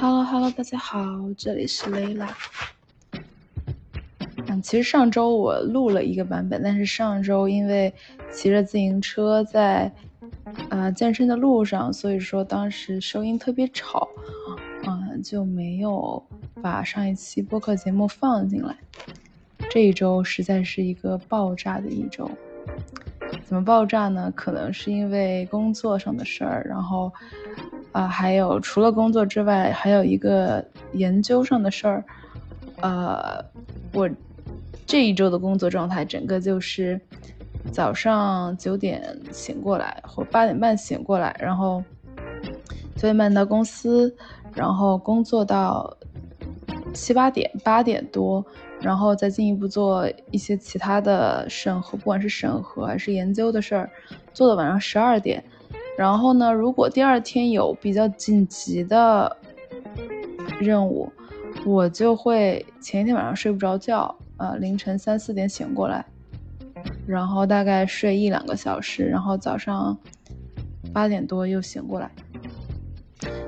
Hello Hello，大家好，这里是 Layla。嗯，其实上周我录了一个版本，但是上周因为骑着自行车在呃健身的路上，所以说当时收音特别吵，嗯，就没有把上一期播客节目放进来。这一周实在是一个爆炸的一周，怎么爆炸呢？可能是因为工作上的事儿，然后。啊，还有除了工作之外，还有一个研究上的事儿。呃，我这一周的工作状态，整个就是早上九点醒过来，或八点半醒过来，然后九点半到公司，然后工作到七八点，八点多，然后再进一步做一些其他的审核，不管是审核还是研究的事儿，做到晚上十二点。然后呢，如果第二天有比较紧急的任务，我就会前一天晚上睡不着觉，呃，凌晨三四点醒过来，然后大概睡一两个小时，然后早上八点多又醒过来。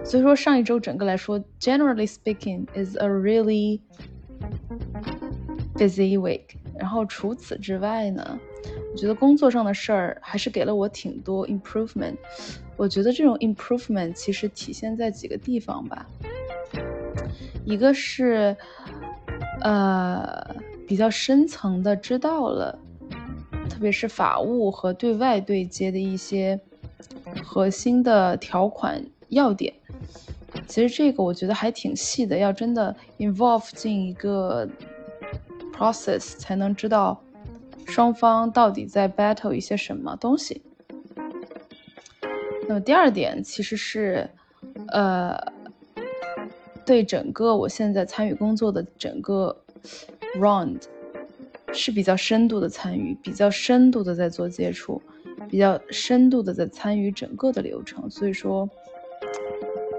所以说上一周整个来说，generally speaking is a really busy week。然后除此之外呢？我觉得工作上的事儿还是给了我挺多 improvement。我觉得这种 improvement 其实体现在几个地方吧。一个是，呃，比较深层的知道了，特别是法务和对外对接的一些核心的条款要点。其实这个我觉得还挺细的，要真的 involve 进一个 process 才能知道。双方到底在 battle 一些什么东西？那么第二点其实是，呃，对整个我现在参与工作的整个 round 是比较深度的参与，比较深度的在做接触，比较深度的在参与整个的流程，所以说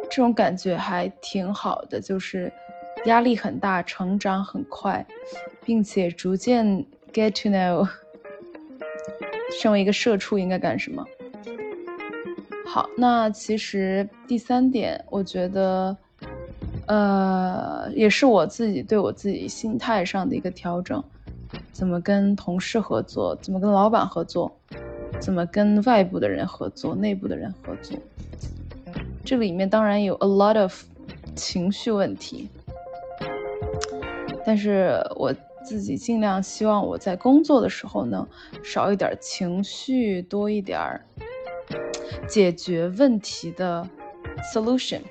这种感觉还挺好的，就是压力很大，成长很快，并且逐渐。Get to know，身为一个社畜应该干什么？好，那其实第三点，我觉得，呃，也是我自己对我自己心态上的一个调整。怎么跟同事合作？怎么跟老板合作？怎么跟外部的人合作？内部的人合作？这里面当然有 a lot of 情绪问题，但是我。自己尽量希望我在工作的时候呢，少一点情绪，多一点儿解决问题的 solution。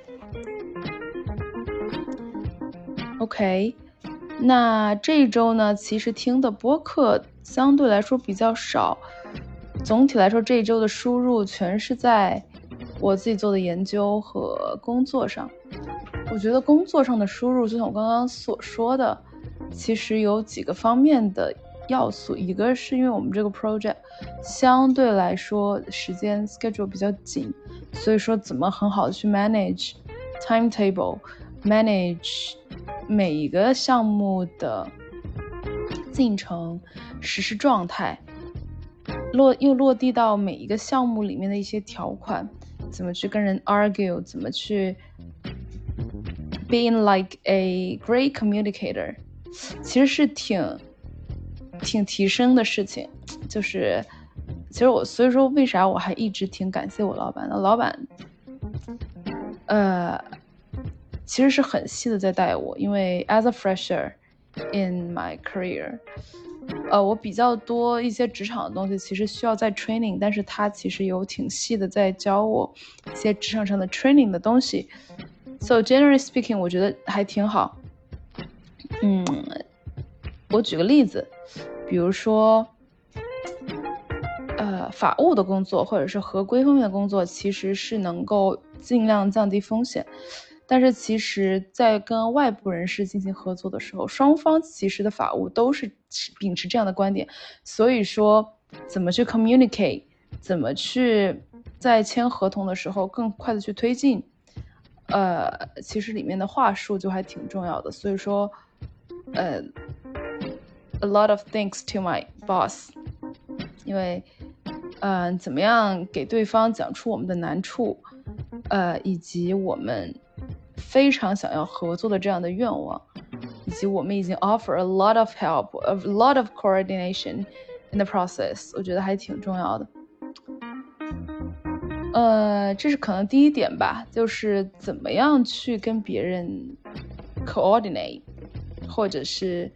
OK，那这一周呢，其实听的播客相对来说比较少。总体来说，这一周的输入全是在我自己做的研究和工作上。我觉得工作上的输入，就像我刚刚所说的。其实有几个方面的要素，一个是因为我们这个 project 相对来说时间 schedule 比较紧，所以说怎么很好的去 manage timetable，manage 每一个项目的进程、实施状态，落又落地到每一个项目里面的一些条款，怎么去跟人 argue，怎么去 being like a great communicator。其实是挺挺提升的事情，就是其实我所以说为啥我还一直挺感谢我老板的，老板呃其实是很细的在带我，因为 as a fresher in my career，呃我比较多一些职场的东西其实需要在 training，但是他其实有挺细的在教我一些职场上的 training 的东西，so generally speaking 我觉得还挺好。我举个例子，比如说，呃，法务的工作或者是合规方面的工作，其实是能够尽量降低风险。但是，其实，在跟外部人士进行合作的时候，双方其实的法务都是秉持这样的观点。所以说，怎么去 communicate，怎么去在签合同的时候更快的去推进，呃，其实里面的话术就还挺重要的。所以说。呃，a lot of thanks to my boss，因为，呃，怎么样给对方讲出我们的难处，呃，以及我们非常想要合作的这样的愿望，以及我们已经 offer a lot of help, a lot of coordination in the process，我觉得还挺重要的。呃，这是可能第一点吧，就是怎么样去跟别人 coordinate，或者是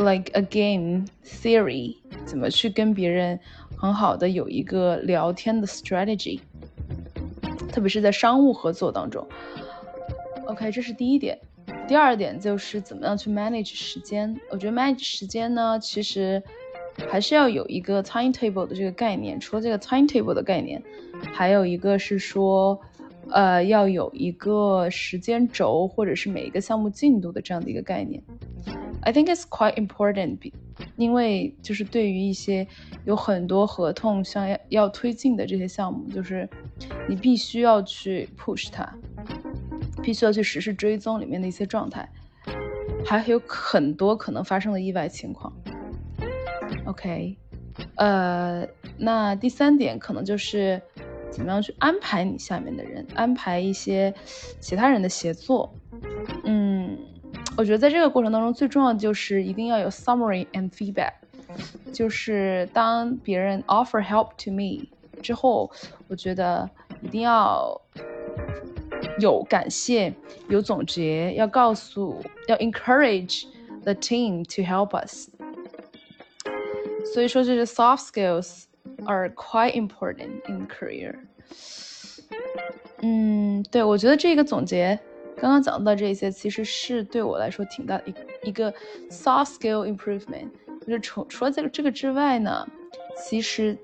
like a game theory，怎么去跟别人很好的有一个聊天的 strategy，特别是在商务合作当中。OK，这是第一点。第二点就是怎么样去 manage 时间。我觉得 manage 时间呢，其实。还是要有一个 timetable 的这个概念。除了这个 timetable 的概念，还有一个是说，呃，要有一个时间轴或者是每一个项目进度的这样的一个概念。I think it's quite important，因为就是对于一些有很多合同想要要推进的这些项目，就是你必须要去 push 它，必须要去实时追踪里面的一些状态，还有很多可能发生的意外情况。OK，呃，那第三点可能就是怎么样去安排你下面的人，安排一些其他人的协作。我觉得在这个过程当中，最重要的就是一定要有 summary and feedback，就是当别人 offer help to me 之后，我觉得一定要有感谢，有总结，要告诉，要 encourage the team to help us。所以说，这些 soft skills are quite important in career。嗯，对，我觉得这个总结，刚刚讲到这些，其实是对我来说挺大的一一个 soft skill improvement。就是除除了这个这个之外呢，其实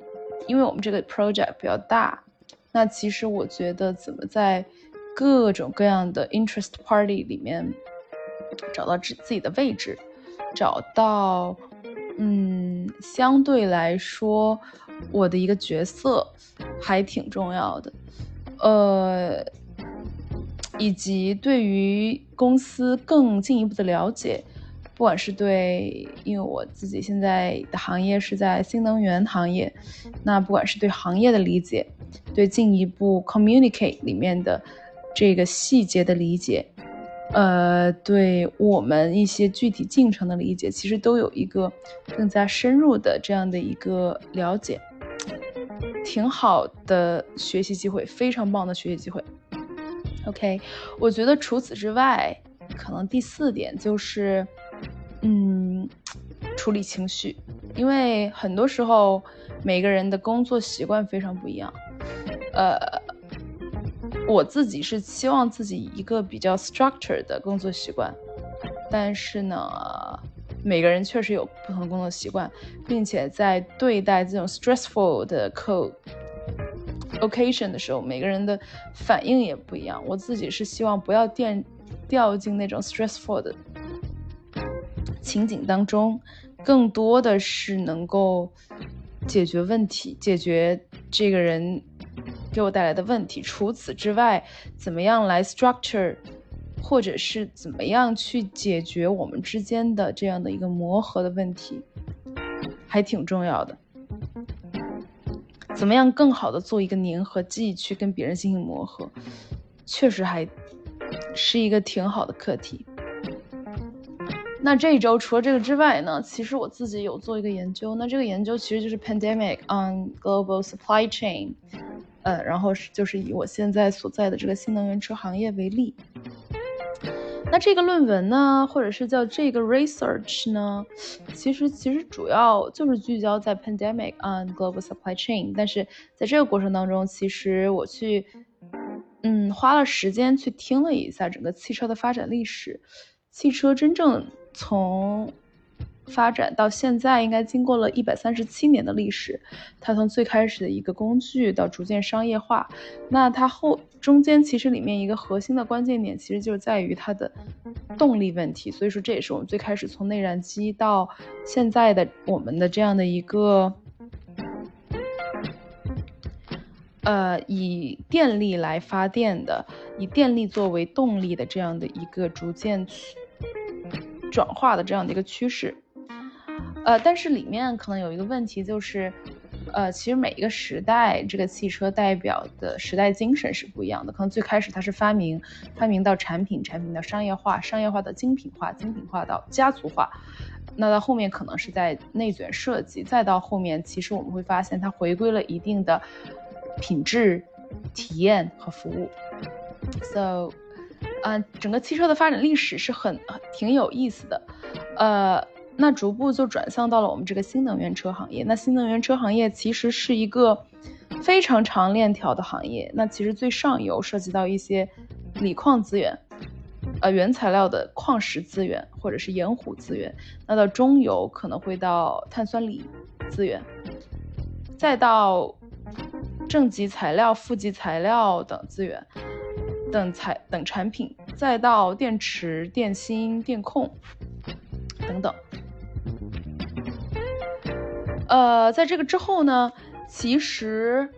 因为我们这个 project 比较大，那其实我觉得怎么在各种各样的 interest party 里面找到自自己的位置，找到。嗯，相对来说，我的一个角色还挺重要的，呃，以及对于公司更进一步的了解，不管是对，因为我自己现在的行业是在新能源行业，那不管是对行业的理解，对进一步 communicate 里面的这个细节的理解。呃，对我们一些具体进程的理解，其实都有一个更加深入的这样的一个了解，挺好的学习机会，非常棒的学习机会。OK，我觉得除此之外，可能第四点就是，嗯，处理情绪，因为很多时候每个人的工作习惯非常不一样，呃。我自己是期望自己一个比较 structured 的工作习惯，但是呢，每个人确实有不同的工作习惯，并且在对待这种 stressful 的 co occasion 的时候，每个人的反应也不一样。我自己是希望不要掉掉进那种 stressful 的情景当中，更多的是能够解决问题，解决这个人。给我带来的问题。除此之外，怎么样来 structure，或者是怎么样去解决我们之间的这样的一个磨合的问题，还挺重要的。怎么样更好的做一个粘合剂去跟别人进行磨合，确实还是一个挺好的课题。那这一周除了这个之外呢，其实我自己有做一个研究。那这个研究其实就是 pandemic on global supply chain。呃，然后是就是以我现在所在的这个新能源车行业为例，那这个论文呢，或者是叫这个 research 呢，其实其实主要就是聚焦在 pandemic on global supply chain，但是在这个过程当中，其实我去，嗯，花了时间去听了一下整个汽车的发展历史，汽车真正从。发展到现在，应该经过了一百三十七年的历史。它从最开始的一个工具，到逐渐商业化，那它后中间其实里面一个核心的关键点，其实就是在于它的动力问题。所以说，这也是我们最开始从内燃机到现在的我们的这样的一个，呃，以电力来发电的，以电力作为动力的这样的一个逐渐转化的这样的一个趋势。呃，但是里面可能有一个问题，就是呃，其实每一个时代，这个汽车代表的时代精神是不一样的。可能最开始它是发明，发明到产品，产品到商业化，商业化到精品化，精品化到家族化。那到后面可能是在内卷设计，再到后面，其实我们会发现它回归了一定的品质、体验和服务。So，嗯，整个汽车的发展历史是很挺有意思的，呃。那逐步就转向到了我们这个新能源车行业。那新能源车行业其实是一个非常长链条的行业。那其实最上游涉及到一些锂矿资源，呃，原材料的矿石资源或者是盐湖资源。那到中游可能会到碳酸锂资源，再到正极材料、负极材料等资源等材等产品，再到电池、电芯、电控等等。呃，在这个之后呢，其实，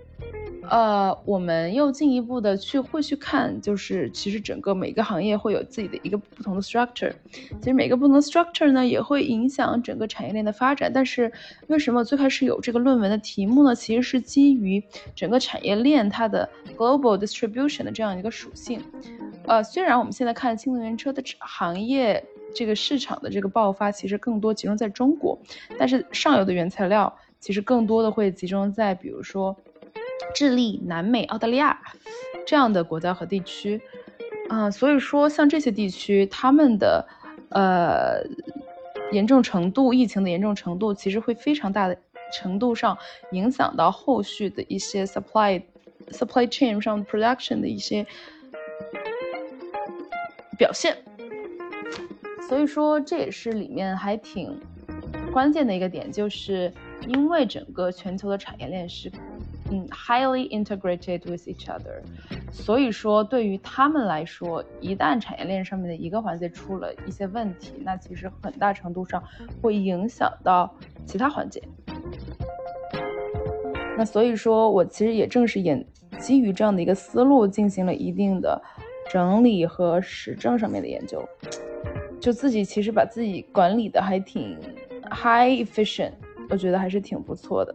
呃，我们又进一步的去会去看，就是其实整个每个行业会有自己的一个不同的 structure，其实每个不同的 structure 呢，也会影响整个产业链的发展。但是为什么最开始有这个论文的题目呢？其实是基于整个产业链它的 global distribution 的这样一个属性。呃，虽然我们现在看新能源车的行业。这个市场的这个爆发其实更多集中在中国，但是上游的原材料其实更多的会集中在比如说智利、南美、澳大利亚这样的国家和地区，啊，所以说像这些地区，他们的呃严重程度、疫情的严重程度，其实会非常大的程度上影响到后续的一些 supply supply chain 上 production 的一些表现。所以说，这也是里面还挺关键的一个点，就是因为整个全球的产业链是嗯 highly integrated with each other，所以说对于他们来说，一旦产业链上面的一个环节出了一些问题，那其实很大程度上会影响到其他环节。那所以说我其实也正是也基于这样的一个思路，进行了一定的整理和实证上面的研究。就自己其实把自己管理的还挺 high efficient，我觉得还是挺不错的。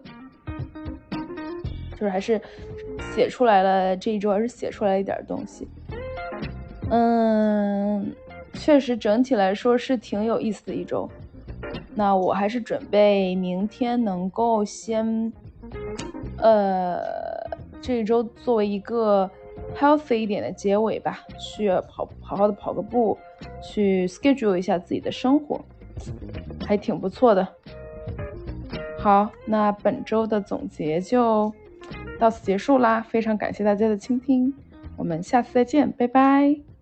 就是还是写出来了这一周，还是写出来一点东西。嗯，确实整体来说是挺有意思的一周。那我还是准备明天能够先，呃，这一周作为一个 healthy 一点的结尾吧，去跑好好的跑个步。去 schedule 一下自己的生活，还挺不错的。好，那本周的总结就到此结束啦，非常感谢大家的倾听，我们下次再见，拜拜。